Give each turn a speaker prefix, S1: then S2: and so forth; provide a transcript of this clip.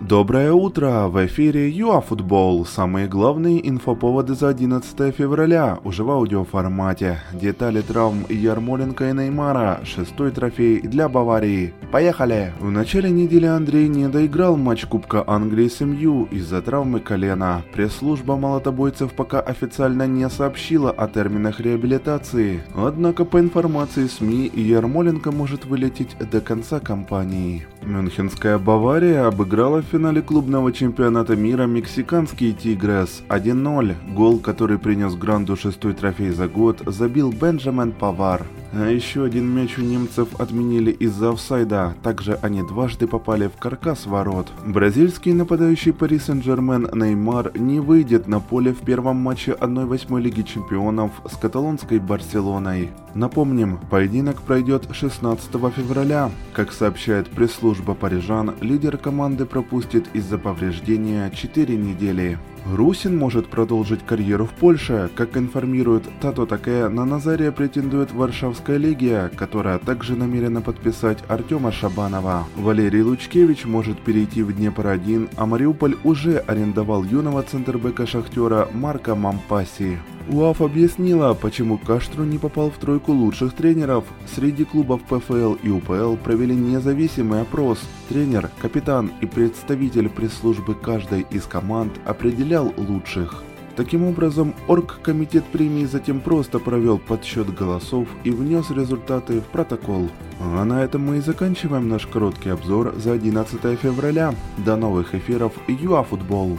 S1: Доброе утро! В эфире ЮАФутбол. Самые главные инфоповоды за 11 февраля уже в аудиоформате. Детали травм Ярмоленко и Неймара. Шестой трофей для Баварии. Поехали! В начале недели Андрей не доиграл матч Кубка Англии с МЮ из-за травмы колена. Пресс-служба молотобойцев пока официально не сообщила о терминах реабилитации. Однако по информации СМИ Ярмоленко может вылететь до конца кампании. Мюнхенская Бавария обыграла в финале клубного чемпионата мира мексиканский «Тигрес» 1-0. Гол, который принес Гранду шестой трофей за год, забил Бенджамин Павар. А еще один мяч у немцев отменили из-за офсайда. Также они дважды попали в каркас ворот. Бразильский нападающий Пари Сен-Жермен Неймар не выйдет на поле в первом матче 1-8 Лиги Чемпионов с каталонской Барселоной. Напомним, поединок пройдет 16 февраля. Как сообщает пресс-служба парижан, лидер команды пропустит из-за повреждения 4 недели. Русин может продолжить карьеру в Польше. Как информирует Тато Таке, на Назария претендует Варшавская легия, которая также намерена подписать Артема Шабанова. Валерий Лучкевич может перейти в Днепр-1, а Мариуполь уже арендовал юного центрбека Шахтера Марка Мампаси. УАФ объяснила, почему Каштру не попал в тройку лучших тренеров. Среди клубов ПФЛ и УПЛ провели независимый опрос. Тренер, капитан и представитель пресс-службы каждой из команд определял лучших. Таким образом, оргкомитет премии затем просто провел подсчет голосов и внес результаты в протокол. А на этом мы и заканчиваем наш короткий обзор за 11 февраля. До новых эфиров ЮАФутбол.